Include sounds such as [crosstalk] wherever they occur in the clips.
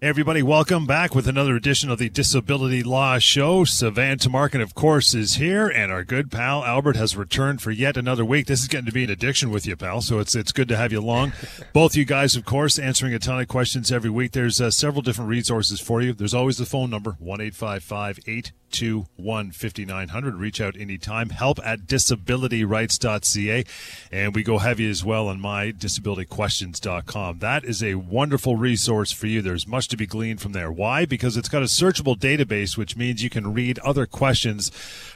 Everybody, welcome back with another edition of the Disability Law Show. Sivan Tumarkin, of course, is here, and our good pal Albert has returned for yet another week. This is getting to be an addiction with you, pal. So it's it's good to have you along. [laughs] Both you guys, of course, answering a ton of questions every week. There's uh, several different resources for you. There's always the phone number one eight five five eight two one fifty nine hundred. Reach out anytime. Help at disabilityrights.ca, and we go heavy as well on my disabilityquestions.com. That is a wonderful resource for you. There's much to be gleaned from there. Why? Because it's got a searchable database, which means you can read other questions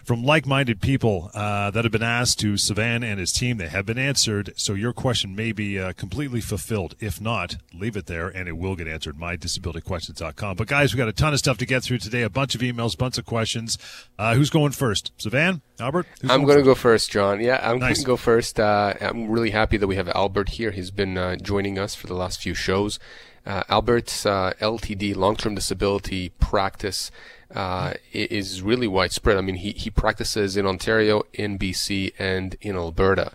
from like-minded people uh, that have been asked to Sivan and his team. They have been answered, so your question may be uh, completely fulfilled. If not, leave it there, and it will get answered. MyDisabilityQuestions.com. But guys, we got a ton of stuff to get through today. A bunch of emails, bunch of questions. Uh, who's going first? Sivan, Albert. I'm going to go first, John. Yeah, I'm nice. going to go first. Uh, I'm really happy that we have Albert here. He's been uh, joining us for the last few shows. Uh, Albert's uh, LTD, long-term disability practice, uh, is really widespread. I mean, he, he practices in Ontario, in BC, and in Alberta.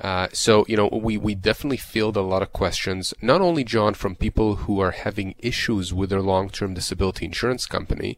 Uh, so, you know, we, we definitely field a lot of questions, not only, John, from people who are having issues with their long-term disability insurance company,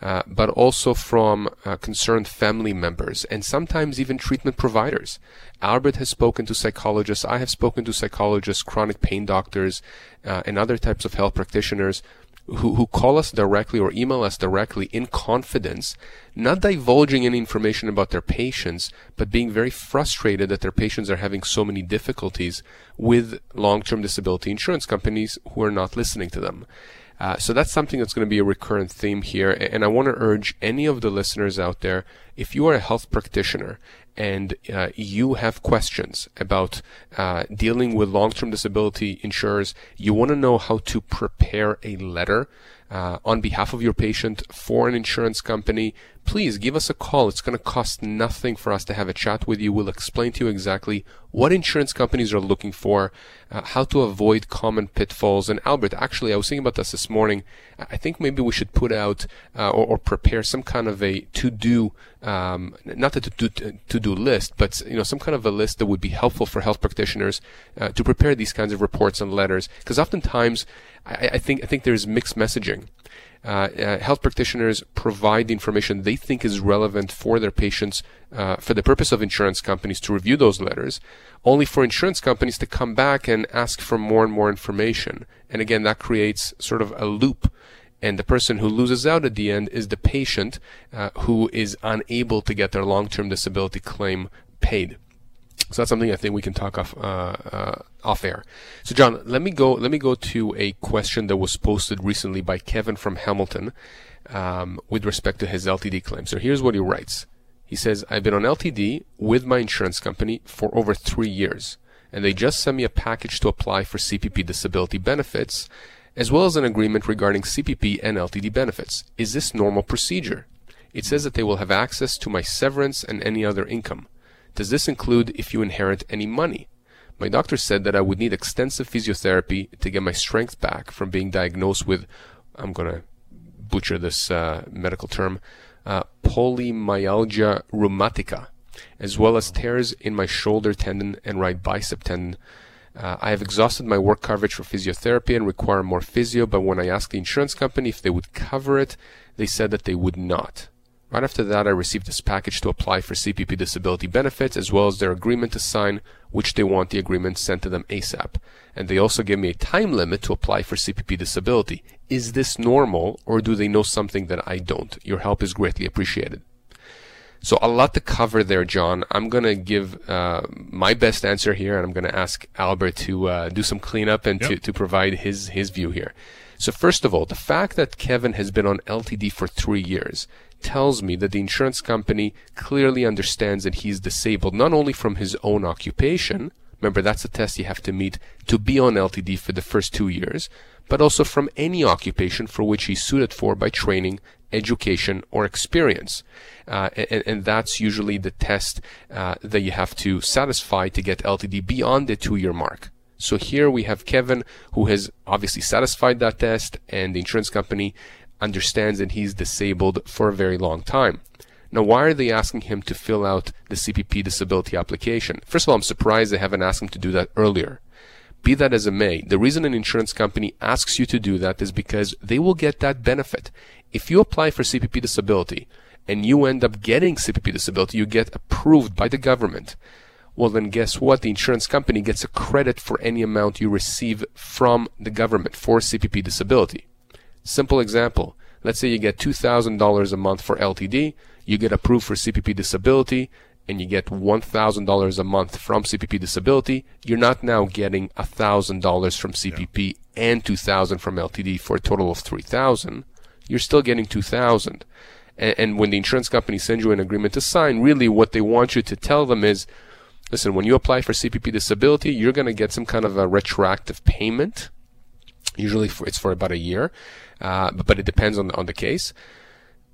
uh, but also from uh, concerned family members and sometimes even treatment providers. Albert has spoken to psychologists. I have spoken to psychologists, chronic pain doctors, uh, and other types of health practitioners who, who call us directly or email us directly in confidence, not divulging any information about their patients, but being very frustrated that their patients are having so many difficulties with long-term disability insurance companies who are not listening to them. Uh, so that's something that's going to be a recurrent theme here. And I want to urge any of the listeners out there, if you are a health practitioner and uh, you have questions about uh, dealing with long-term disability insurers, you want to know how to prepare a letter uh, on behalf of your patient for an insurance company, please give us a call. It's going to cost nothing for us to have a chat with you. We'll explain to you exactly what insurance companies are looking for, uh, how to avoid common pitfalls. And Albert, actually, I was thinking about this this morning. I think maybe we should put out uh, or, or, prepare some kind of a to-do, um, not a to-do, to-do list, but you know some kind of a list that would be helpful for health practitioners uh, to prepare these kinds of reports and letters. Because oftentimes, I, I think I think there's mixed messaging health practitioners provide the information they think is relevant for their patients uh, for the purpose of insurance companies to review those letters, only for insurance companies to come back and ask for more and more information. And again, that creates sort of a loop. And the person who loses out at the end is the patient uh, who is unable to get their long-term disability claim paid. So that's something I think we can talk off uh, uh, off air. So John, let me go. Let me go to a question that was posted recently by Kevin from Hamilton um, with respect to his LTD claim. So here's what he writes. He says, "I've been on LTD with my insurance company for over three years, and they just sent me a package to apply for CPP disability benefits, as well as an agreement regarding CPP and LTD benefits. Is this normal procedure? It says that they will have access to my severance and any other income." Does this include if you inherit any money? My doctor said that I would need extensive physiotherapy to get my strength back from being diagnosed with, I'm going to butcher this uh, medical term, uh, polymyalgia rheumatica, as well as tears in my shoulder tendon and right bicep tendon. Uh, I have exhausted my work coverage for physiotherapy and require more physio, but when I asked the insurance company if they would cover it, they said that they would not. Right after that, I received this package to apply for CPP disability benefits as well as their agreement to sign, which they want the agreement sent to them ASAP. And they also give me a time limit to apply for CPP disability. Is this normal or do they know something that I don't? Your help is greatly appreciated. So a lot to cover there, John. I'm gonna give uh, my best answer here, and I'm gonna ask Albert to uh, do some cleanup and yep. to, to provide his his view here. So first of all, the fact that Kevin has been on LTD for three years tells me that the insurance company clearly understands that he's disabled not only from his own occupation, remember that's the test you have to meet to be on LTD for the first two years, but also from any occupation for which he's suited for by training, education, or experience. Uh, and, and, that's usually the test uh, that you have to satisfy to get LTD beyond the two year mark. So here we have Kevin, who has obviously satisfied that test, and the insurance company understands that he's disabled for a very long time. Now, why are they asking him to fill out the CPP disability application? First of all, I'm surprised they haven't asked him to do that earlier. Be that as it may, the reason an insurance company asks you to do that is because they will get that benefit. If you apply for CPP disability and you end up getting CPP disability, you get approved by the government. Well, then guess what? The insurance company gets a credit for any amount you receive from the government for CPP disability. Simple example. Let's say you get $2,000 a month for LTD, you get approved for CPP disability, and you get $1,000 a month from CPP disability, you're not now getting $1,000 from CPP yeah. and 2000 from LTD for a total of 3000 You're still getting 2000 and, and when the insurance company sends you an agreement to sign, really what they want you to tell them is, listen, when you apply for CPP disability, you're going to get some kind of a retroactive payment. Usually for, it's for about a year, uh, but, it depends on, on the case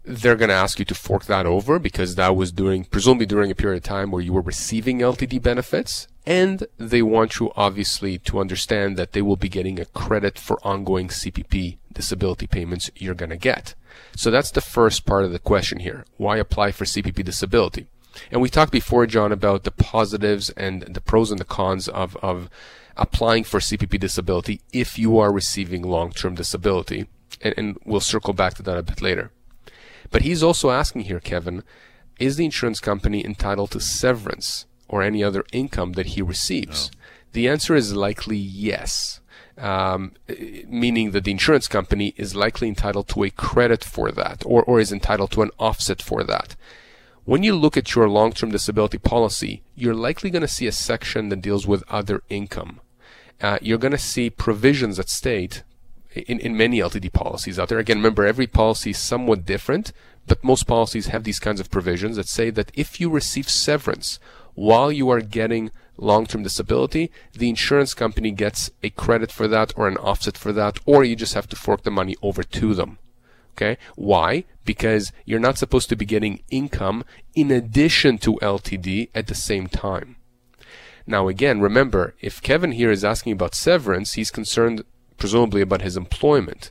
they're going to ask you to fork that over because that was during, presumably during a period of time where you were receiving LTD benefits. And they want you obviously to understand that they will be getting a credit for ongoing CPP disability payments you're going to get. So that's the first part of the question here. Why apply for CPP disability? And we talked before, John, about the positives and the pros and the cons of, of applying for CPP disability if you are receiving long-term disability. And, and we'll circle back to that a bit later. But he's also asking here, Kevin, is the insurance company entitled to severance or any other income that he receives? No. The answer is likely yes. Um, meaning that the insurance company is likely entitled to a credit for that or, or is entitled to an offset for that. When you look at your long-term disability policy, you're likely going to see a section that deals with other income. Uh, you're going to see provisions that state in, in many LTD policies out there. Again, remember every policy is somewhat different, but most policies have these kinds of provisions that say that if you receive severance while you are getting long-term disability, the insurance company gets a credit for that or an offset for that, or you just have to fork the money over to them. Okay? Why? Because you're not supposed to be getting income in addition to LTD at the same time. Now again, remember, if Kevin here is asking about severance, he's concerned presumably about his employment.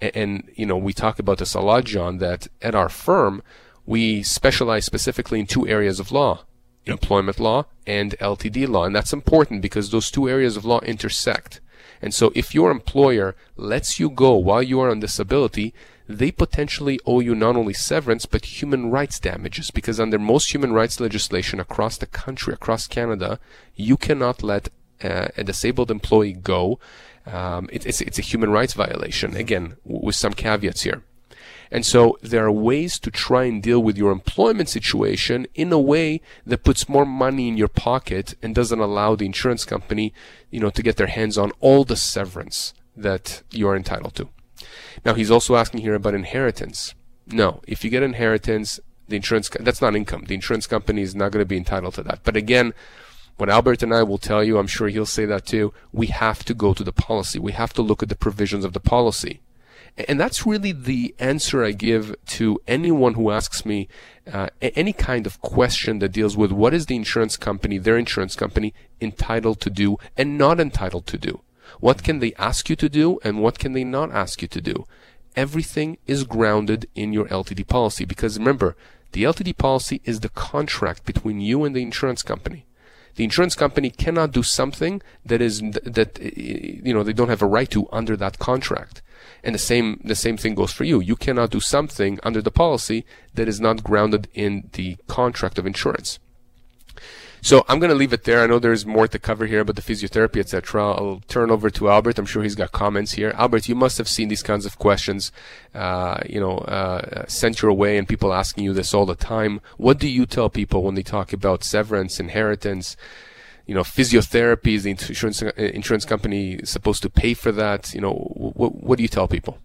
And, and, you know, we talk about this a lot, John, that at our firm, we specialize specifically in two areas of law. Yep. Employment law and LTD law. And that's important because those two areas of law intersect. And so if your employer lets you go while you are on disability, they potentially owe you not only severance, but human rights damages. Because under most human rights legislation across the country, across Canada, you cannot let uh, a disabled employee go um, it, it's, it's a human rights violation, again, w- with some caveats here. And so there are ways to try and deal with your employment situation in a way that puts more money in your pocket and doesn't allow the insurance company, you know, to get their hands on all the severance that you are entitled to. Now he's also asking here about inheritance. No, if you get inheritance, the insurance that's not income. The insurance company is not going to be entitled to that. But again, what Albert and I will tell you, I'm sure he'll say that too, we have to go to the policy. We have to look at the provisions of the policy. And that's really the answer I give to anyone who asks me uh, any kind of question that deals with what is the insurance company, their insurance company, entitled to do and not entitled to do. What can they ask you to do and what can they not ask you to do? Everything is grounded in your LTD policy because remember, the LTD policy is the contract between you and the insurance company the insurance company cannot do something that is that eh, you know they don't have a right to under that contract. And the same the same thing goes for you. You cannot do something under the policy that is not grounded in the contract of insurance. So I'm going to leave it there. I know there's more to cover here about the physiotherapy, etc. I'll turn over to Albert. I'm sure he's got comments here. Albert, you must have seen these kinds of questions, uh, you know, uh, sent your way and people asking you this all the time. What do you tell people when they talk about severance, inheritance, you know, physiotherapy? Is the insurance, uh, insurance company supposed to pay for that? You know, what, what do you tell people?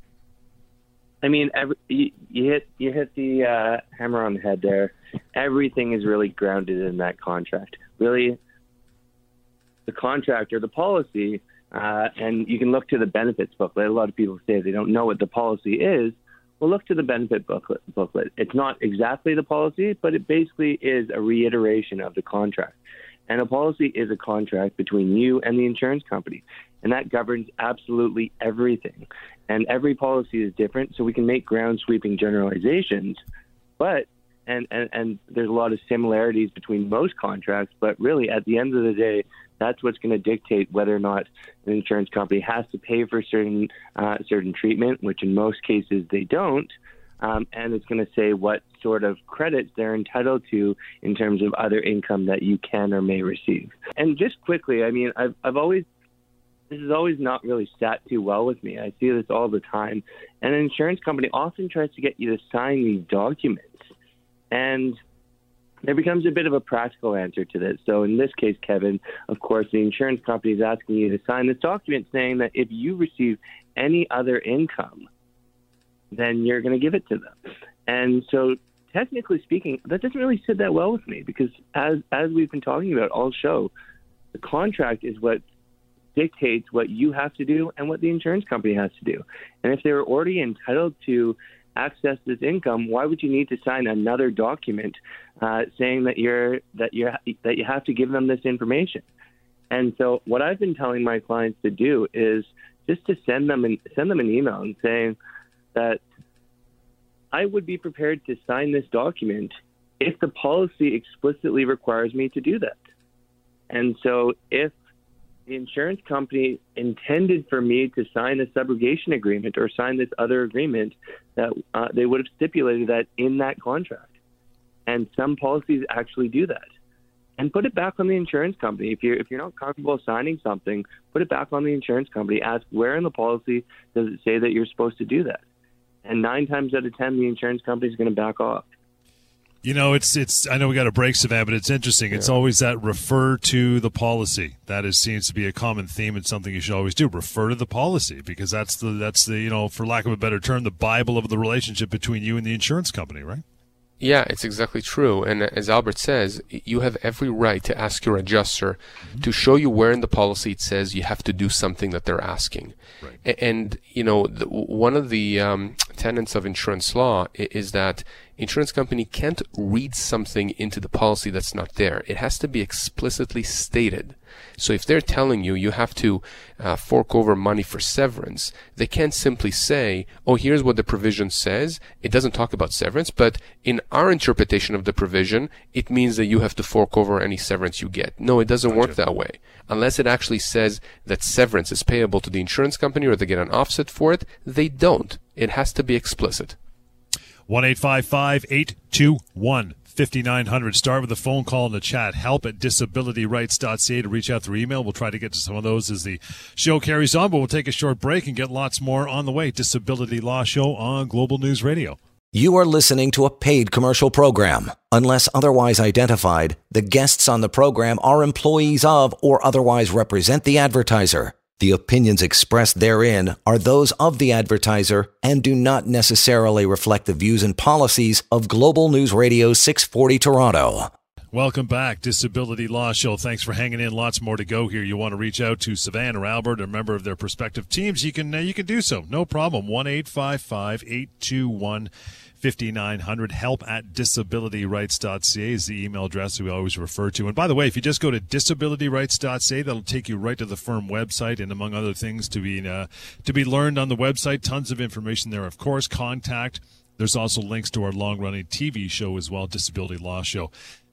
I mean, every, you, you hit you hit the uh, hammer on the head there everything is really grounded in that contract. Really, the contract or the policy, uh, and you can look to the benefits booklet. A lot of people say they don't know what the policy is. Well, look to the benefit booklet. booklet. It's not exactly the policy, but it basically is a reiteration of the contract. And a policy is a contract between you and the insurance company, and that governs absolutely everything. And every policy is different, so we can make ground sweeping generalizations, but and, and, and there's a lot of similarities between most contracts, but really at the end of the day, that's what's going to dictate whether or not an insurance company has to pay for certain uh, certain treatment, which in most cases they don't, um, and it's going to say what sort of credits they're entitled to in terms of other income that you can or may receive. And just quickly, I mean, I've I've always this has always not really sat too well with me. I see this all the time, and an insurance company often tries to get you to sign these documents and there becomes a bit of a practical answer to this. So in this case, Kevin, of course, the insurance company is asking you to sign this document saying that if you receive any other income, then you're going to give it to them. And so technically speaking, that doesn't really sit that well with me because as as we've been talking about all show, the contract is what dictates what you have to do and what the insurance company has to do. And if they're already entitled to access this income, why would you need to sign another document uh, saying that you're that you that you have to give them this information? And so, what I've been telling my clients to do is just to send them an, send them an email and saying that I would be prepared to sign this document if the policy explicitly requires me to do that. And so, if the insurance company intended for me to sign a subrogation agreement or sign this other agreement that uh, they would have stipulated that in that contract. And some policies actually do that. And put it back on the insurance company. If you're if you're not comfortable signing something, put it back on the insurance company. Ask where in the policy does it say that you're supposed to do that. And nine times out of ten, the insurance company is going to back off. You know, it's it's. I know we got a break, Sivan, but it's interesting. It's always that refer to the policy. That is seems to be a common theme and something you should always do. Refer to the policy because that's the that's the you know, for lack of a better term, the bible of the relationship between you and the insurance company, right? Yeah, it's exactly true. And as Albert says, you have every right to ask your adjuster mm-hmm. to show you where in the policy it says you have to do something that they're asking. Right. And, you know, the, one of the um, tenets of insurance law is that insurance company can't read something into the policy that's not there. It has to be explicitly stated. So if they're telling you you have to uh, fork over money for severance, they can't simply say, "Oh, here's what the provision says." It doesn't talk about severance, but in our interpretation of the provision, it means that you have to fork over any severance you get. No, it doesn't work that way. Unless it actually says that severance is payable to the insurance company or they get an offset for it, they don't. It has to be explicit. 1 821 5900. Start with a phone call in the chat. Help at disabilityrights.ca to reach out through email. We'll try to get to some of those as the show carries on, but we'll take a short break and get lots more on the way. Disability Law Show on Global News Radio. You are listening to a paid commercial program. Unless otherwise identified, the guests on the program are employees of or otherwise represent the advertiser. The opinions expressed therein are those of the advertiser and do not necessarily reflect the views and policies of Global News Radio 640 Toronto. Welcome back, Disability Law Show. Thanks for hanging in. Lots more to go here. You want to reach out to Savannah or Albert, or a member of their respective teams, you can uh, you can do so. No problem. One eight five five eight two one 5900 help at disabilityrights.ca is the email address we always refer to. And by the way, if you just go to disabilityrights.ca, that'll take you right to the firm website and among other things to be, uh, to be learned on the website. Tons of information there, of course. Contact. There's also links to our long running TV show as well, Disability Law Show.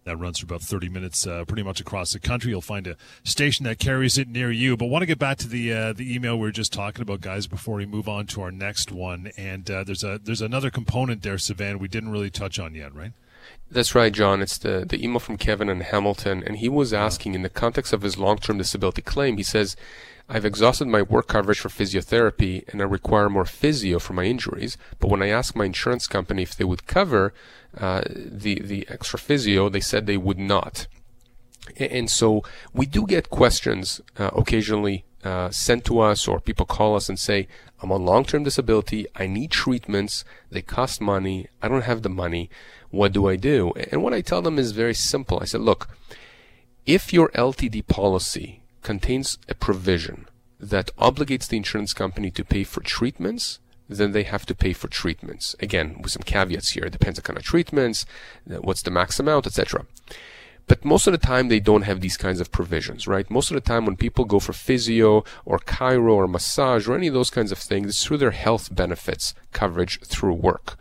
That runs for about 30 minutes, uh, pretty much across the country. You'll find a station that carries it near you. But want to get back to the uh, the email we were just talking about, guys, before we move on to our next one. And uh, there's a there's another component there, Sivan, we didn't really touch on yet, right? That's right, John. It's the, the email from Kevin and Hamilton, and he was asking in the context of his long term disability claim, he says, I've exhausted my work coverage for physiotherapy and I require more physio for my injuries. But when I asked my insurance company if they would cover uh, the the extra physio, they said they would not. And so we do get questions uh, occasionally uh, sent to us, or people call us and say, "I'm on long-term disability. I need treatments. They cost money. I don't have the money. What do I do?" And what I tell them is very simple. I said, "Look, if your LTD policy contains a provision that obligates the insurance company to pay for treatments, then they have to pay for treatments. Again, with some caveats here. It depends on kind of treatments, uh, what's the max amount, etc. But most of the time, they don't have these kinds of provisions, right? Most of the time, when people go for physio or chiro or massage or any of those kinds of things, it's through their health benefits coverage through work.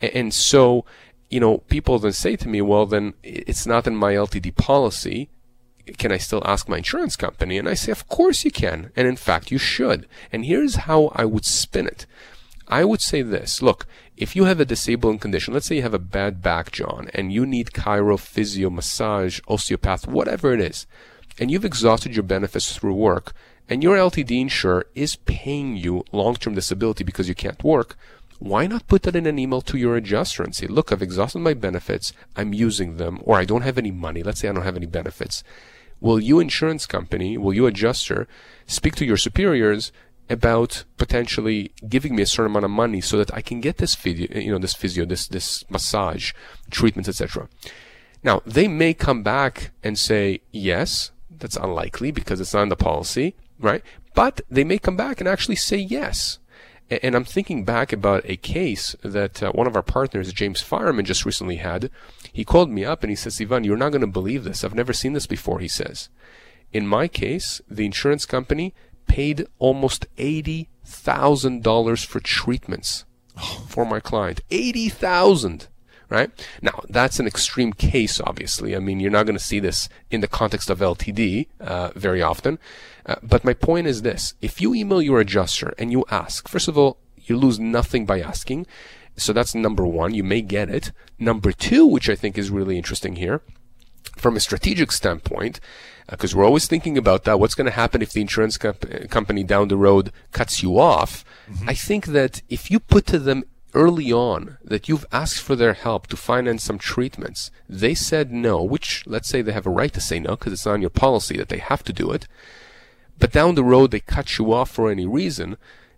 And so, you know, people then say to me, well, then it's not in my LTD policy. Can I still ask my insurance company? And I say, of course you can. And in fact, you should. And here's how I would spin it. I would say this. Look, if you have a disabling condition, let's say you have a bad back, John, and you need chiro, physio, massage, osteopath, whatever it is, and you've exhausted your benefits through work, and your LTD insurer is paying you long-term disability because you can't work, why not put that in an email to your adjuster and say, look, I've exhausted my benefits, I'm using them, or I don't have any money, let's say I don't have any benefits. Will you insurance company, will you adjuster, speak to your superiors about potentially giving me a certain amount of money so that I can get this physio, you know, this physio, this, this massage, treatments, etc. Now, they may come back and say, yes, that's unlikely because it's not in the policy, right? But they may come back and actually say yes. And I'm thinking back about a case that uh, one of our partners, James Fireman, just recently had. He called me up and he says, Ivan, you're not going to believe this. I've never seen this before, he says. In my case, the insurance company paid almost $80,000 for treatments for my client. 80,000 right? Now, that's an extreme case, obviously. I mean, you're not going to see this in the context of LTD uh, very often. Uh, but my point is this. If you email your adjuster and you ask, first of all, you lose nothing by asking. So that's number one. You may get it. Number two, which I think is really interesting here, from a strategic standpoint, because uh, we're always thinking about that. What's going to happen if the insurance comp- company down the road cuts you off? Mm-hmm. I think that if you put to them early on that you've asked for their help to finance some treatments, they said no, which let's say they have a right to say no because it's on your policy that they have to do it. But down the road they cut you off for any reason.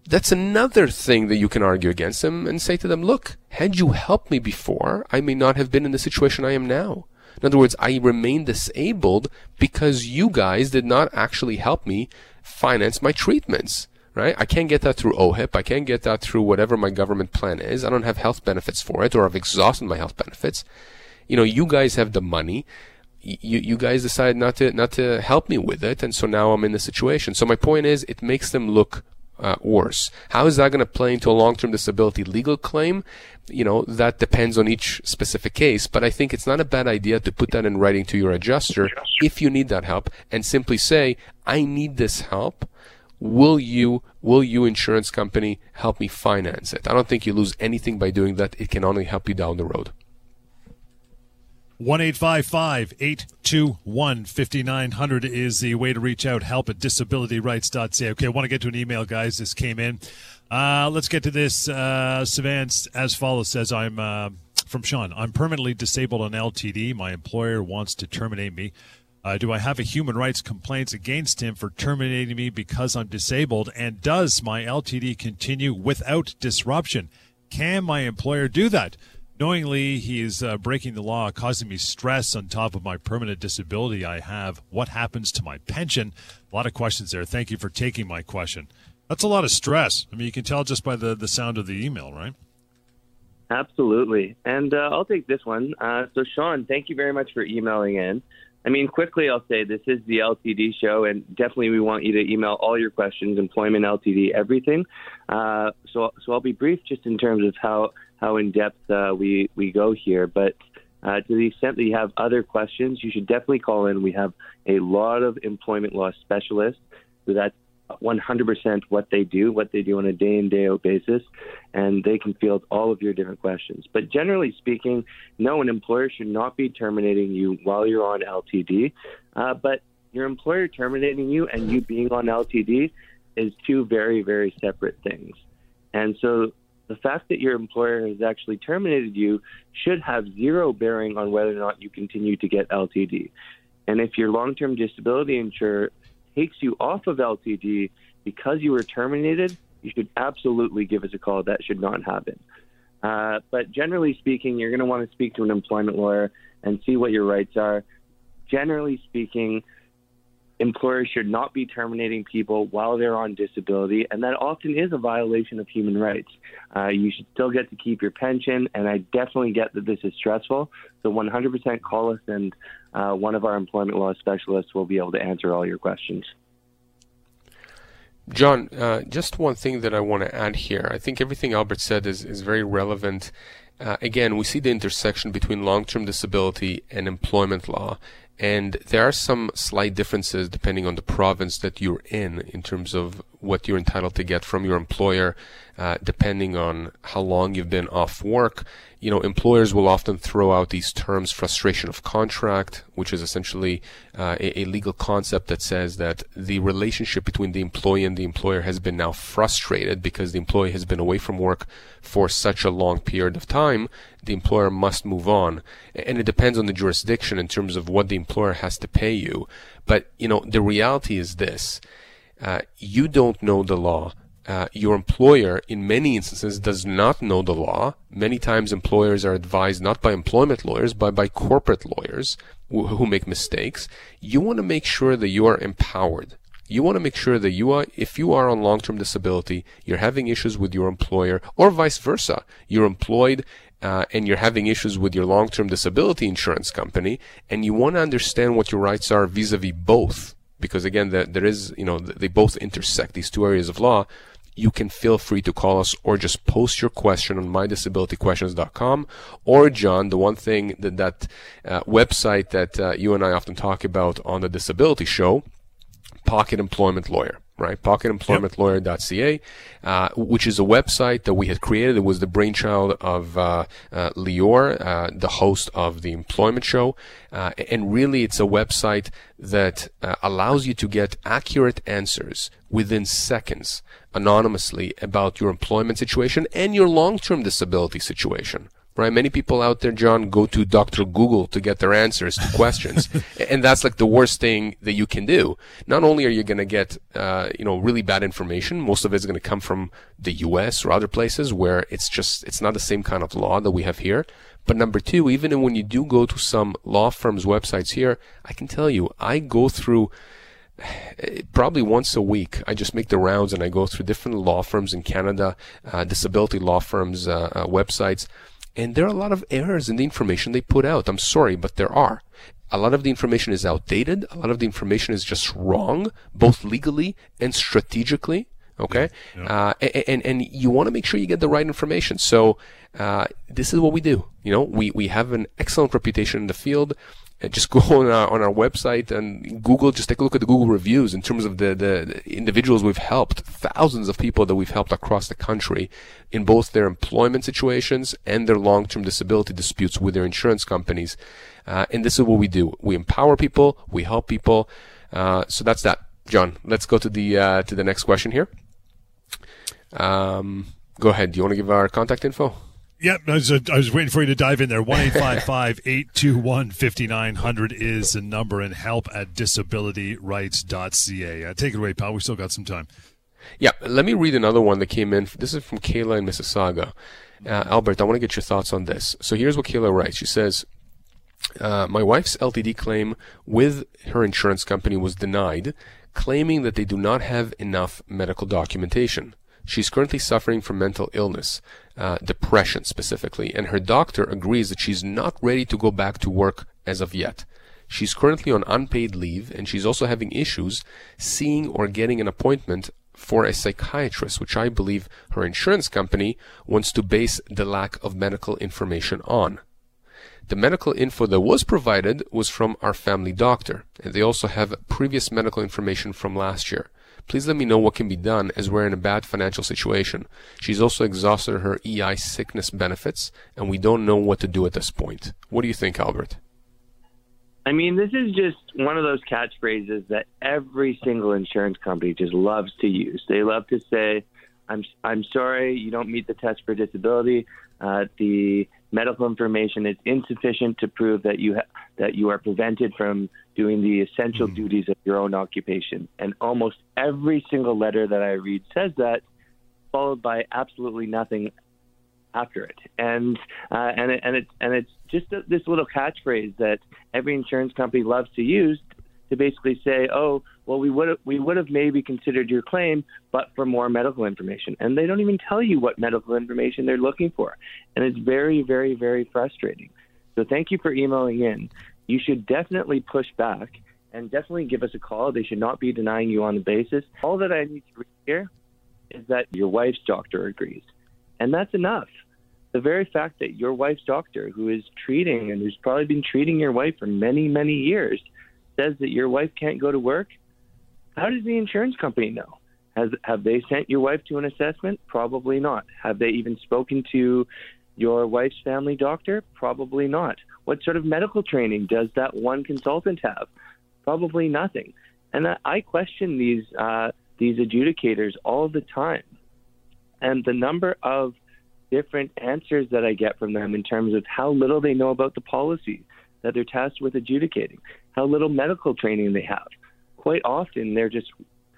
That's another thing that you can argue against them and say to them, look, had you helped me before, I may not have been in the situation I am now. In other words, I remain disabled because you guys did not actually help me finance my treatments right? I can't get that through OHIP. I can't get that through whatever my government plan is. I don't have health benefits for it or I've exhausted my health benefits. You know, you guys have the money. You, you guys decide not to, not to help me with it. And so now I'm in the situation. So my point is it makes them look uh, worse. How is that going to play into a long-term disability legal claim? You know, that depends on each specific case, but I think it's not a bad idea to put that in writing to your adjuster if you need that help and simply say, I need this help will you will you insurance company help me finance it? I don't think you lose anything by doing that. It can only help you down the road. 1-855-821-5900 is the way to reach out. Help at disabilityrights.ca okay i want to get to an email guys. This came in. Uh, let's get to this. Uh, savant as follows says i'm uh, from sean. I'm permanently disabled on ltd my employer wants to terminate me uh, do I have a human rights complaints against him for terminating me because I'm disabled? And does my LTD continue without disruption? Can my employer do that? Knowingly, he is uh, breaking the law, causing me stress on top of my permanent disability I have. What happens to my pension? A lot of questions there. Thank you for taking my question. That's a lot of stress. I mean, you can tell just by the, the sound of the email, right? Absolutely. And uh, I'll take this one. Uh, so, Sean, thank you very much for emailing in. I mean, quickly, I'll say this is the LTD show, and definitely we want you to email all your questions, employment, LTD, everything. Uh, so, so I'll be brief just in terms of how how in depth uh, we we go here, but. Uh, to the extent that you have other questions, you should definitely call in. We have a lot of employment law specialists. So that's 100% what they do, what they do on a day in, day out basis, and they can field all of your different questions. But generally speaking, no, an employer should not be terminating you while you're on LTD. Uh, but your employer terminating you and you being on LTD is two very, very separate things. And so the fact that your employer has actually terminated you should have zero bearing on whether or not you continue to get LTD. And if your long term disability insurer takes you off of LTD because you were terminated, you should absolutely give us a call. That should not happen. Uh, but generally speaking, you're going to want to speak to an employment lawyer and see what your rights are. Generally speaking, employers should not be terminating people while they're on disability, and that often is a violation of human rights. Uh, you should still get to keep your pension, and I definitely get that this is stressful. So 100% call us, and uh, one of our employment law specialists will be able to answer all your questions. John, uh, just one thing that I want to add here. I think everything Albert said is, is very relevant. Uh, again, we see the intersection between long term disability and employment law. And there are some slight differences depending on the province that you're in, in terms of what you're entitled to get from your employer, uh, depending on how long you've been off work. You know, employers will often throw out these terms, frustration of contract, which is essentially uh, a, a, legal concept that says that the relationship between the employee and the employer has been now frustrated because the employee has been away from work for such a long period of time. The employer must move on. And it depends on the jurisdiction in terms of what the employer has to pay you. But, you know, the reality is this uh, you don't know the law. Uh, your employer, in many instances, does not know the law. Many times, employers are advised not by employment lawyers, but by corporate lawyers who, who make mistakes. You want to make sure that you are empowered. You want to make sure that you are, if you are on long-term disability, you're having issues with your employer, or vice versa. You're employed uh, and you're having issues with your long-term disability insurance company, and you want to understand what your rights are vis-a-vis both because again, the, there is, you know, they both intersect these two areas of law. You can feel free to call us or just post your question on mydisabilityquestions.com or John, the one thing that that uh, website that uh, you and I often talk about on the disability show, Pocket Employment Lawyer right? PocketEmploymentLawyer.ca, uh, which is a website that we had created. It was the brainchild of uh, uh, Lior, uh, the host of the Employment Show, uh, and really, it's a website that uh, allows you to get accurate answers within seconds, anonymously, about your employment situation and your long-term disability situation right? Many people out there, John, go to Dr. Google to get their answers to questions. [laughs] and that's like the worst thing that you can do. Not only are you going to get, uh, you know, really bad information, most of it's going to come from the US or other places where it's just, it's not the same kind of law that we have here. But number two, even when you do go to some law firms' websites here, I can tell you, I go through, probably once a week, I just make the rounds and I go through different law firms in Canada, uh, disability law firms' uh, uh, websites and there are a lot of errors in the information they put out. I'm sorry, but there are. A lot of the information is outdated. A lot of the information is just wrong, both legally and strategically. Okay, yeah. uh, and and you want to make sure you get the right information. So uh, this is what we do. You know, we we have an excellent reputation in the field just go [laughs] on our, on our website and Google, just take a look at the Google reviews in terms of the, the, individuals we've helped, thousands of people that we've helped across the country in both their employment situations and their long-term disability disputes with their insurance companies. Uh, and this is what we do. We empower people, we help people. Uh, so that's that. John, let's go to the, uh, to the next question here. Um, go ahead. Do you want to give our contact info? Yep, I was, I was waiting for you to dive in there. 1 821 [laughs] 5900 is the number, and help at disabilityrights.ca. Uh, take it away, pal. We still got some time. Yeah, let me read another one that came in. This is from Kayla in Mississauga. Uh, Albert, I want to get your thoughts on this. So here's what Kayla writes. She says, uh, My wife's LTD claim with her insurance company was denied, claiming that they do not have enough medical documentation. She's currently suffering from mental illness, uh, depression specifically, and her doctor agrees that she's not ready to go back to work as of yet. She's currently on unpaid leave, and she's also having issues seeing or getting an appointment for a psychiatrist, which I believe her insurance company wants to base the lack of medical information on. The medical info that was provided was from our family doctor, and they also have previous medical information from last year. Please let me know what can be done as we're in a bad financial situation. She's also exhausted her EI sickness benefits, and we don't know what to do at this point. What do you think, Albert? I mean, this is just one of those catchphrases that every single insurance company just loves to use. They love to say, "I'm I'm sorry, you don't meet the test for disability. Uh, the medical information is insufficient to prove that you ha- that you are prevented from doing the essential mm. duties of your own occupation. And almost every single letter that I read says that, followed by absolutely nothing after it. And uh, and it, and it's and it's just a, this little catchphrase that every insurance company loves to use to basically say, "Oh, well, we would we would have maybe considered your claim, but for more medical information." And they don't even tell you what medical information they're looking for, and it's very, very, very frustrating. So thank you for emailing in. You should definitely push back and definitely give us a call. They should not be denying you on the basis. All that I need to hear is that your wife's doctor agrees, and that's enough. The very fact that your wife's doctor, who is treating and who's probably been treating your wife for many, many years, says that your wife can't go to work, how does the insurance company know? Has have they sent your wife to an assessment? Probably not. Have they even spoken to your wife's family doctor? Probably not. What sort of medical training does that one consultant have? Probably nothing. And I question these uh, these adjudicators all the time, and the number of different answers that I get from them in terms of how little they know about the policy that they're tasked with adjudicating, how little medical training they have. Quite often, they're just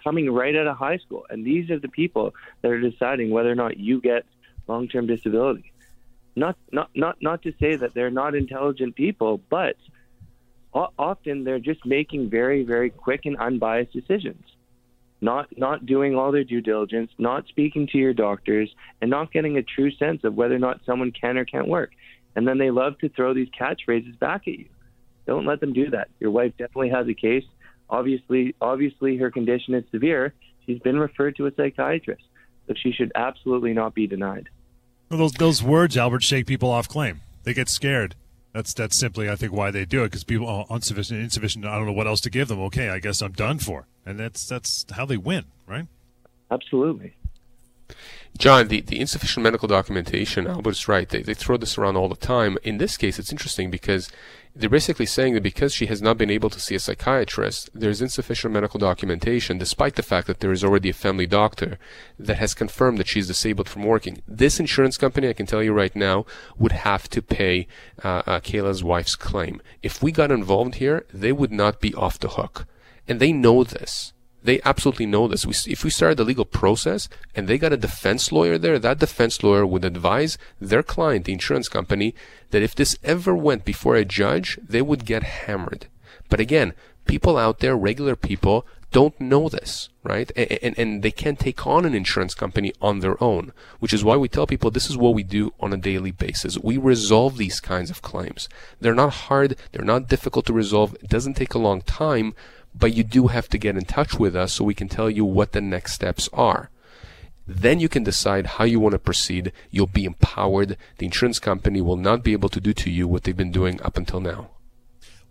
coming right out of high school, and these are the people that are deciding whether or not you get long-term disability. Not, not, not, not to say that they're not intelligent people, but often they're just making very, very quick and unbiased decisions. Not, not doing all their due diligence, not speaking to your doctors, and not getting a true sense of whether or not someone can or can't work. And then they love to throw these catchphrases back at you. Don't let them do that. Your wife definitely has a case. Obviously, obviously her condition is severe. She's been referred to a psychiatrist, so she should absolutely not be denied. Well, those those words, Albert, shake people off claim. They get scared. That's that's simply, I think, why they do it because people uh, are oh, insufficient, insufficient. I don't know what else to give them. Okay, I guess I'm done for, and that's that's how they win, right? Absolutely. John, the, the insufficient medical documentation, Albert's right. They, they throw this around all the time. In this case, it's interesting because they're basically saying that because she has not been able to see a psychiatrist, there's insufficient medical documentation, despite the fact that there is already a family doctor that has confirmed that she's disabled from working. This insurance company, I can tell you right now, would have to pay uh, uh, Kayla's wife's claim. If we got involved here, they would not be off the hook. And they know this. They absolutely know this. We, if we started the legal process and they got a defense lawyer there, that defense lawyer would advise their client, the insurance company, that if this ever went before a judge, they would get hammered. But again, people out there, regular people, don't know this, right? And, and, and, they can't take on an insurance company on their own, which is why we tell people this is what we do on a daily basis. We resolve these kinds of claims. They're not hard, they're not difficult to resolve, it doesn't take a long time, but you do have to get in touch with us so we can tell you what the next steps are. Then you can decide how you want to proceed. You'll be empowered. The insurance company will not be able to do to you what they've been doing up until now.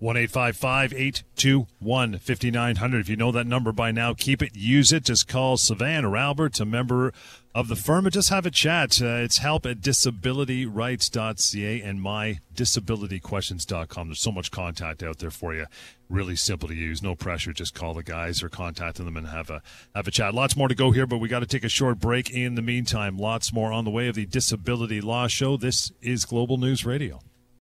1 821 5900. If you know that number by now, keep it, use it. Just call Sivan or Albert, a member of the firm, and just have a chat. Uh, it's help at disabilityrights.ca and mydisabilityquestions.com. There's so much contact out there for you. Really simple to use. No pressure. Just call the guys or contact them and have a have a chat. Lots more to go here, but we got to take a short break. In the meantime, lots more on the way of the Disability Law Show. This is Global News Radio.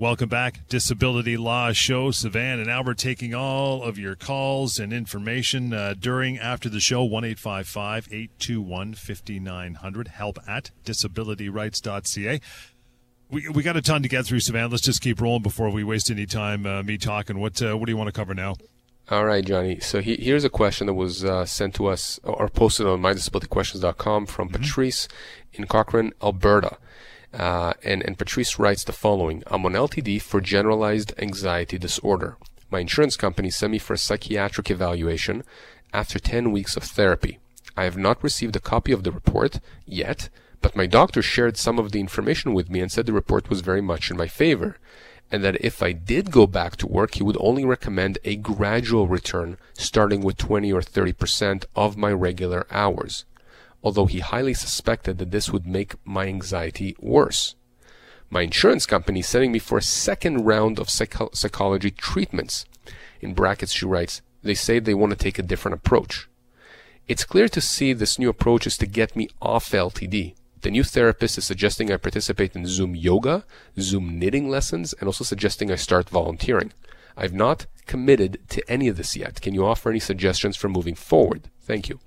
Welcome back. Disability Law Show. Sivan and Albert taking all of your calls and information uh, during, after the show. 1 821 5900. Help at disabilityrights.ca. We, we got a ton to get through, Sivan. Let's just keep rolling before we waste any time uh, me talking. What, uh, what do you want to cover now? All right, Johnny. So he, here's a question that was uh, sent to us or posted on mydisabilityquestions.com from mm-hmm. Patrice in Cochrane, Alberta. Uh, and, and Patrice writes the following I'm on LTD for generalized anxiety disorder. My insurance company sent me for a psychiatric evaluation after 10 weeks of therapy. I have not received a copy of the report yet, but my doctor shared some of the information with me and said the report was very much in my favor, and that if I did go back to work, he would only recommend a gradual return, starting with 20 or 30% of my regular hours although he highly suspected that this would make my anxiety worse. My insurance company is sending me for a second round of psycho- psychology treatments. In brackets, she writes, they say they want to take a different approach. It's clear to see this new approach is to get me off LTD. The new therapist is suggesting I participate in Zoom yoga, Zoom knitting lessons, and also suggesting I start volunteering. I've not committed to any of this yet. Can you offer any suggestions for moving forward? Thank you.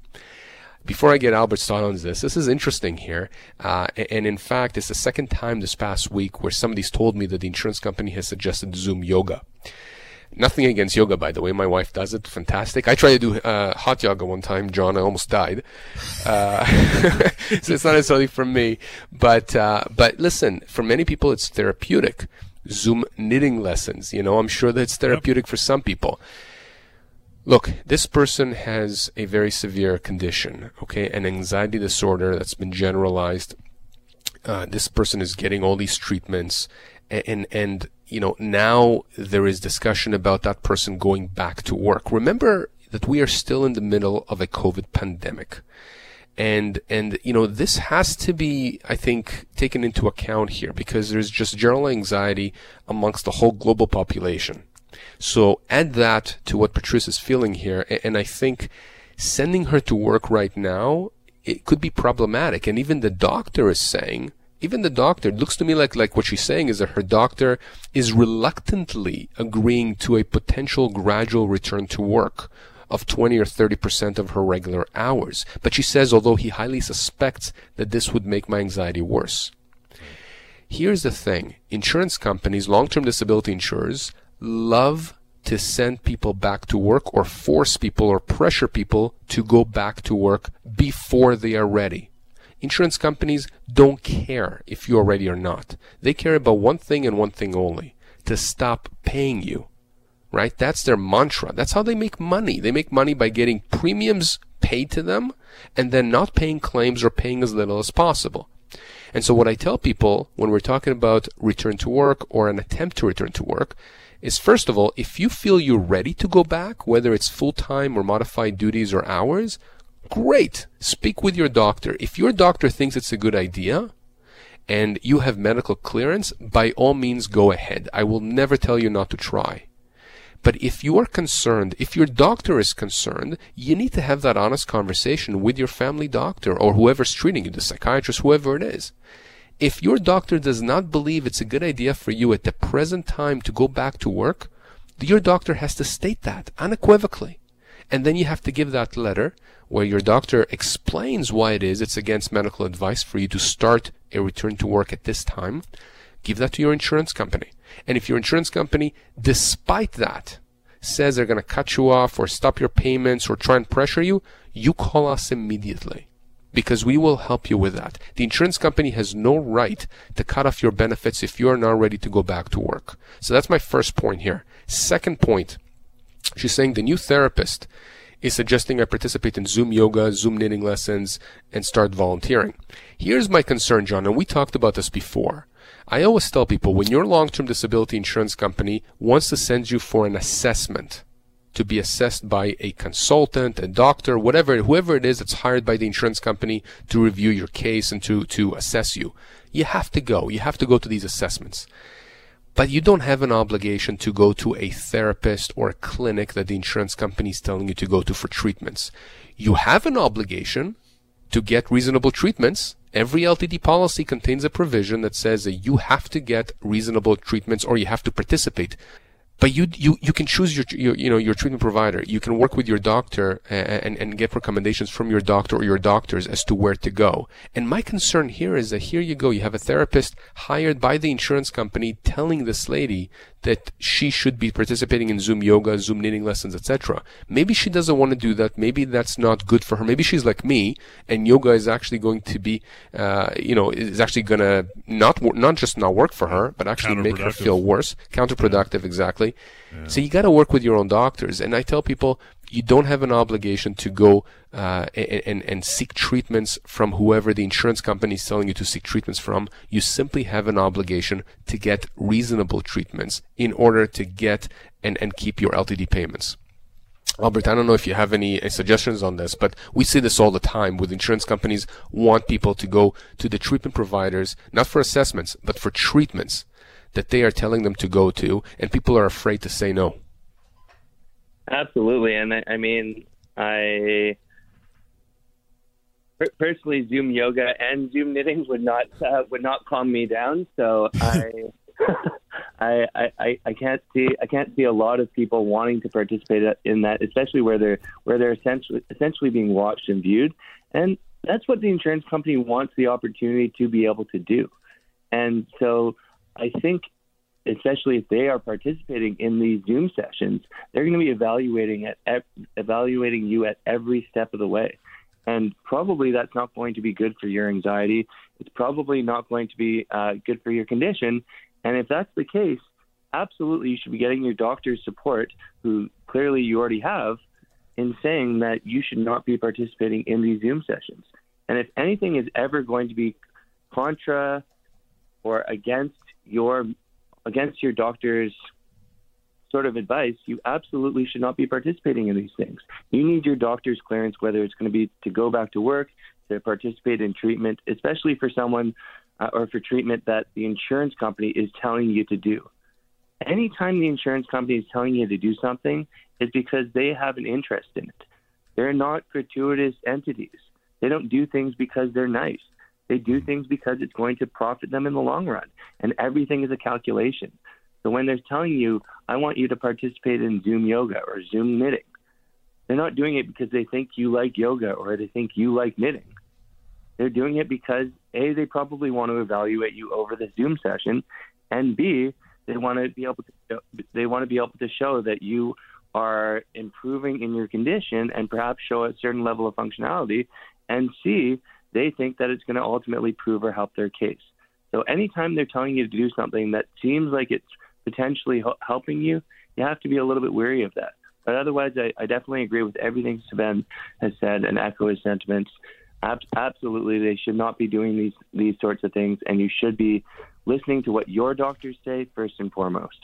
Before I get Albert's thought on this, this is interesting here. Uh, and in fact, it's the second time this past week where somebody's told me that the insurance company has suggested Zoom yoga. Nothing against yoga, by the way. My wife does it. Fantastic. I tried to do uh, hot yoga one time, John. I almost died. Uh, [laughs] so it's not necessarily for me. But, uh, but listen, for many people, it's therapeutic. Zoom knitting lessons. You know, I'm sure that it's therapeutic yep. for some people. Look, this person has a very severe condition, okay, an anxiety disorder that's been generalized. Uh, this person is getting all these treatments, and, and, and you know now there is discussion about that person going back to work. Remember that we are still in the middle of a COVID pandemic and and you know this has to be i think taken into account here because there's just general anxiety amongst the whole global population so add that to what patrice is feeling here and i think sending her to work right now it could be problematic and even the doctor is saying even the doctor it looks to me like like what she's saying is that her doctor is reluctantly agreeing to a potential gradual return to work of 20 or 30% of her regular hours. But she says, although he highly suspects that this would make my anxiety worse. Here's the thing. Insurance companies, long-term disability insurers, love to send people back to work or force people or pressure people to go back to work before they are ready. Insurance companies don't care if you are ready or not. They care about one thing and one thing only to stop paying you right? That's their mantra. That's how they make money. They make money by getting premiums paid to them and then not paying claims or paying as little as possible. And so what I tell people when we're talking about return to work or an attempt to return to work is first of all, if you feel you're ready to go back, whether it's full time or modified duties or hours, great. Speak with your doctor. If your doctor thinks it's a good idea, and you have medical clearance, by all means go ahead. I will never tell you not to try. But if you are concerned, if your doctor is concerned, you need to have that honest conversation with your family doctor or whoever's treating you, the psychiatrist, whoever it is. If your doctor does not believe it's a good idea for you at the present time to go back to work, your doctor has to state that unequivocally. And then you have to give that letter where your doctor explains why it is it's against medical advice for you to start a return to work at this time. Give that to your insurance company. And if your insurance company, despite that, says they're going to cut you off or stop your payments or try and pressure you, you call us immediately because we will help you with that. The insurance company has no right to cut off your benefits if you are not ready to go back to work. So that's my first point here. Second point, she's saying the new therapist is suggesting I participate in Zoom yoga, Zoom knitting lessons, and start volunteering. Here's my concern, John, and we talked about this before. I always tell people when your long-term disability insurance company wants to send you for an assessment to be assessed by a consultant, a doctor, whatever, whoever it is that's hired by the insurance company to review your case and to, to assess you. You have to go. You have to go to these assessments. But you don't have an obligation to go to a therapist or a clinic that the insurance company is telling you to go to for treatments. You have an obligation to get reasonable treatments Every LTD policy contains a provision that says that you have to get reasonable treatments or you have to participate but you you you can choose your, your you know your treatment provider. You can work with your doctor and, and and get recommendations from your doctor or your doctors as to where to go. And my concern here is that here you go, you have a therapist hired by the insurance company telling this lady that she should be participating in Zoom yoga, Zoom knitting lessons, etc. Maybe she doesn't want to do that. Maybe that's not good for her. Maybe she's like me, and yoga is actually going to be, uh, you know, is actually going to not not just not work for her, but actually make her feel worse, counterproductive, yeah. exactly. Yeah. So you got to work with your own doctors. And I tell people you don't have an obligation to go uh, and, and, seek treatments from whoever the insurance company is telling you to seek treatments from. You simply have an obligation to get reasonable treatments in order to get and, and keep your LTD payments. Albert, I don't know if you have any suggestions on this, but we see this all the time with insurance companies want people to go to the treatment providers, not for assessments, but for treatments that they are telling them to go to, and people are afraid to say no. Absolutely, and I, I mean, I personally, Zoom yoga and Zoom knitting would not uh, would not calm me down. So [laughs] [laughs] I, I, I, I can't see I can't see a lot of people wanting to participate in that, especially where they're where they're essentially essentially being watched and viewed. And that's what the insurance company wants the opportunity to be able to do. And so I think especially if they are participating in these Zoom sessions, they're going to be evaluating at evaluating you at every step of the way. And probably that's not going to be good for your anxiety. It's probably not going to be uh, good for your condition. And if that's the case, absolutely you should be getting your doctor's support, who clearly you already have, in saying that you should not be participating in these Zoom sessions. And if anything is ever going to be contra or against your against your doctor's sort of advice, you absolutely should not be participating in these things. You need your doctor's clearance, whether it's going to be to go back to work, to participate in treatment, especially for someone uh, or for treatment that the insurance company is telling you to do. Anytime the insurance company is telling you to do something, it's because they have an interest in it. They're not gratuitous entities. They don't do things because they're nice. They do things because it's going to profit them in the long run. And everything is a calculation. So when they're telling you, I want you to participate in Zoom yoga or Zoom knitting, they're not doing it because they think you like yoga or they think you like knitting. They're doing it because A, they probably want to evaluate you over the Zoom session, and B, they want to be able to they want to be able to show that you are improving in your condition and perhaps show a certain level of functionality, and C, they think that it's going to ultimately prove or help their case. So anytime they're telling you to do something that seems like it's potentially helping you, you have to be a little bit wary of that. But otherwise, I, I definitely agree with everything Sivan has said and echo his sentiments. Ab- absolutely, they should not be doing these these sorts of things, and you should be listening to what your doctors say first and foremost.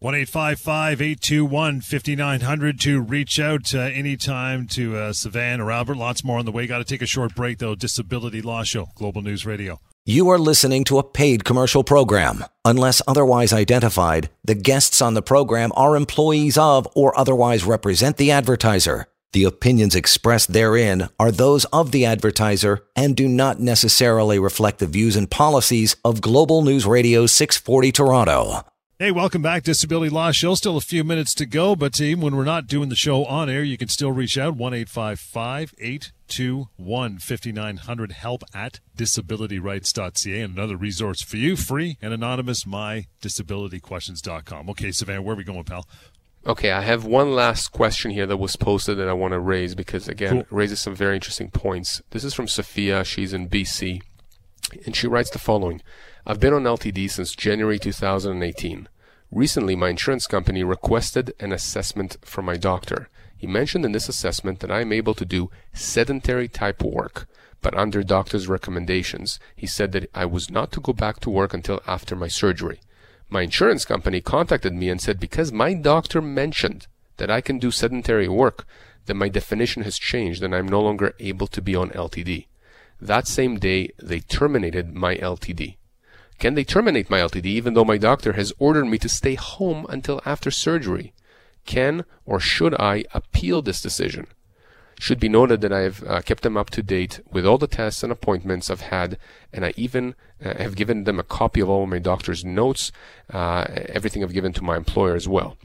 One eight five five eight two one fifty nine hundred to reach out uh, anytime to uh, or Albert. Lots more on the way. Got to take a short break though. Disability Law Show, Global News Radio. You are listening to a paid commercial program. Unless otherwise identified, the guests on the program are employees of or otherwise represent the advertiser. The opinions expressed therein are those of the advertiser and do not necessarily reflect the views and policies of Global News Radio 640 Toronto. Hey, welcome back, Disability Law Show. Still a few minutes to go, but team, when we're not doing the show on air, you can still reach out 1 821 5900 help at disabilityrights.ca. And another resource for you, free and anonymous, mydisabilityquestions.com. Okay, Sivan, where are we going, pal? Okay, I have one last question here that was posted that I want to raise because, again, cool. raises some very interesting points. This is from Sophia. She's in BC. And she writes the following I've been on LTD since January 2018. Recently, my insurance company requested an assessment from my doctor. He mentioned in this assessment that I am able to do sedentary type work, but under doctor's recommendations, he said that I was not to go back to work until after my surgery. My insurance company contacted me and said because my doctor mentioned that I can do sedentary work, that my definition has changed and I'm no longer able to be on LTD. That same day, they terminated my LTD. Can they terminate my LTD even though my doctor has ordered me to stay home until after surgery? Can or should I appeal this decision? Should be noted that I have uh, kept them up to date with all the tests and appointments I've had, and I even uh, have given them a copy of all my doctor's notes, uh, everything I've given to my employer as well.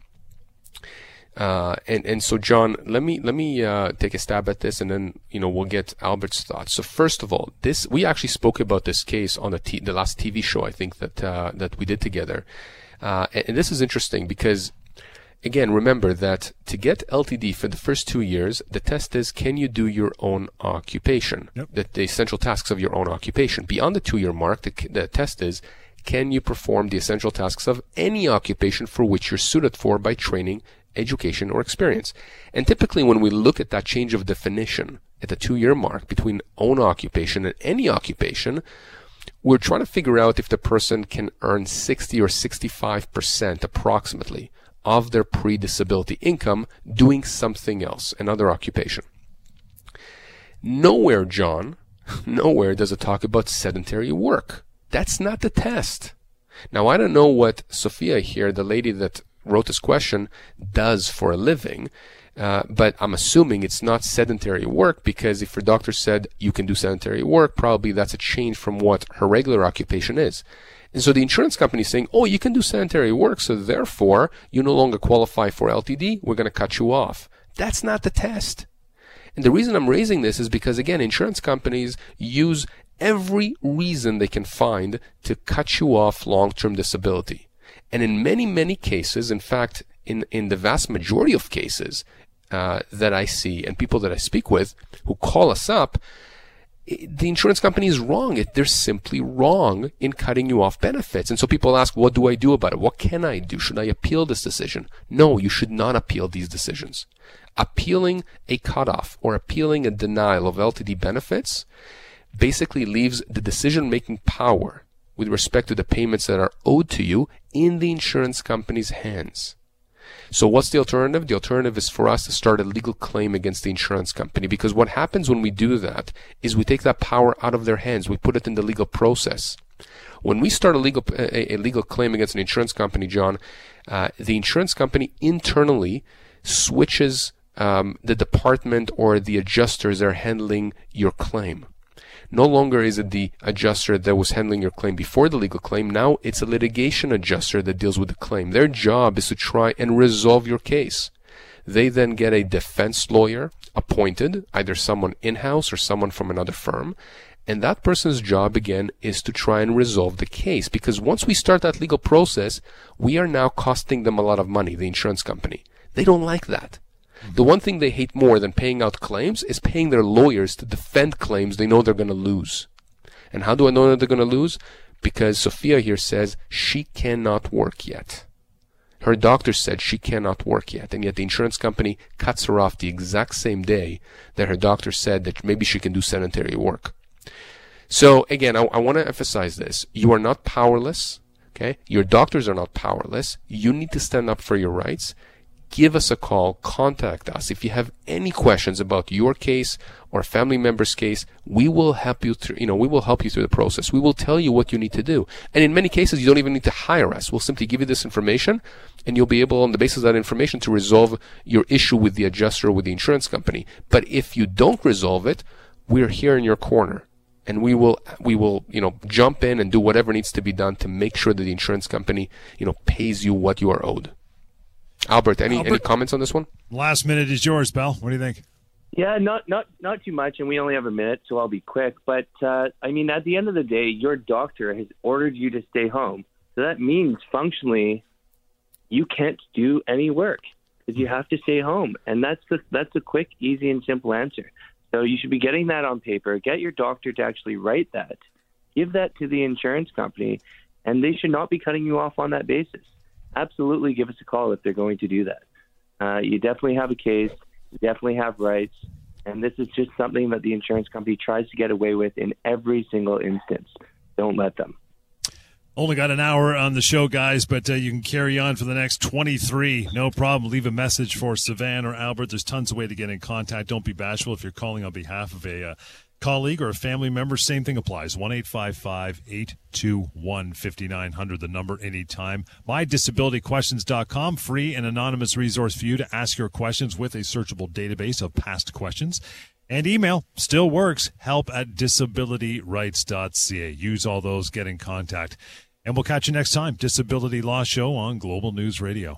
Uh, and and so John, let me let me uh, take a stab at this, and then you know we'll get Albert's thoughts. So first of all, this we actually spoke about this case on the t- the last TV show I think that uh, that we did together, uh, and, and, this is interesting because again remember that to get LTD for the first two years, the test is can you do your own occupation, yep. the, the essential tasks of your own occupation. Beyond the two year mark, the, the test is can you perform the essential tasks of any occupation for which you're suited for by training education, or experience. And typically when we look at that change of definition at the two year mark between own occupation and any occupation, we're trying to figure out if the person can earn 60 or 65% approximately of their pre-disability income doing something else, another occupation. Nowhere, John, [laughs] nowhere does it talk about sedentary work. That's not the test. Now, I don't know what Sophia here, the lady that wrote this question does for a living. Uh, but I'm assuming it's not sedentary work because if her doctor said you can do sedentary work, probably that's a change from what her regular occupation is. And so the insurance company is saying, oh, you can do sedentary work, so therefore you no longer qualify for LTD, we're going to cut you off. That's not the test. And the reason I'm raising this is because, again, insurance companies use every reason they can find to cut you off long-term disability. And in many, many cases, in fact, in, in the vast majority of cases uh, that I see and people that I speak with who call us up, the insurance company is wrong. They're simply wrong in cutting you off benefits. And so people ask, what do I do about it? What can I do? Should I appeal this decision? No, you should not appeal these decisions. Appealing a cutoff or appealing a denial of LTD benefits basically leaves the decision making power with respect to the payments that are owed to you in the insurance company's hands. So what's the alternative? The alternative is for us to start a legal claim against the insurance company because what happens when we do that is we take that power out of their hands. We put it in the legal process. When we start a legal a, a legal claim against an insurance company, John, uh, the insurance company internally switches um, the department or the adjusters that are handling your claim. No longer is it the adjuster that was handling your claim before the legal claim. Now it's a litigation adjuster that deals with the claim. Their job is to try and resolve your case. They then get a defense lawyer appointed, either someone in-house or someone from another firm. And that person's job again is to try and resolve the case because once we start that legal process, we are now costing them a lot of money, the insurance company. They don't like that. The one thing they hate more than paying out claims is paying their lawyers to defend claims they know they're going to lose. And how do I know that they're going to lose? Because Sophia here says she cannot work yet. Her doctor said she cannot work yet, and yet the insurance company cuts her off the exact same day that her doctor said that maybe she can do sedentary work. So again, I, I want to emphasize this. You are not powerless. Okay. Your doctors are not powerless. You need to stand up for your rights give us a call, contact us. If you have any questions about your case or family member's case, we will help you through, you know, we will help you through the process. We will tell you what you need to do. And in many cases, you don't even need to hire us. We'll simply give you this information and you'll be able, on the basis of that information, to resolve your issue with the adjuster or with the insurance company. But if you don't resolve it, we're here in your corner and we will we will you know jump in and do whatever needs to be done to make sure that the insurance company you know pays you what you are owed. Albert, any Albert, any comments on this one? Last minute is yours, Bell. What do you think? Yeah, not not not too much, and we only have a minute, so I'll be quick. But uh, I mean, at the end of the day, your doctor has ordered you to stay home, so that means functionally, you can't do any work because you have to stay home, and that's the that's a quick, easy, and simple answer. So you should be getting that on paper. Get your doctor to actually write that. Give that to the insurance company, and they should not be cutting you off on that basis absolutely give us a call if they're going to do that. Uh, you definitely have a case, you definitely have rights, and this is just something that the insurance company tries to get away with in every single instance. Don't let them. Only got an hour on the show, guys, but uh, you can carry on for the next 23. No problem. Leave a message for Sivan or Albert. There's tons of way to get in contact. Don't be bashful if you're calling on behalf of a uh, colleague or a family member, same thing applies. 1 821 5900, the number anytime. MyDisabilityQuestions.com, free and anonymous resource for you to ask your questions with a searchable database of past questions. And email still works, help at disabilityrights.ca. Use all those, get in contact. And we'll catch you next time. Disability Law Show on Global News Radio.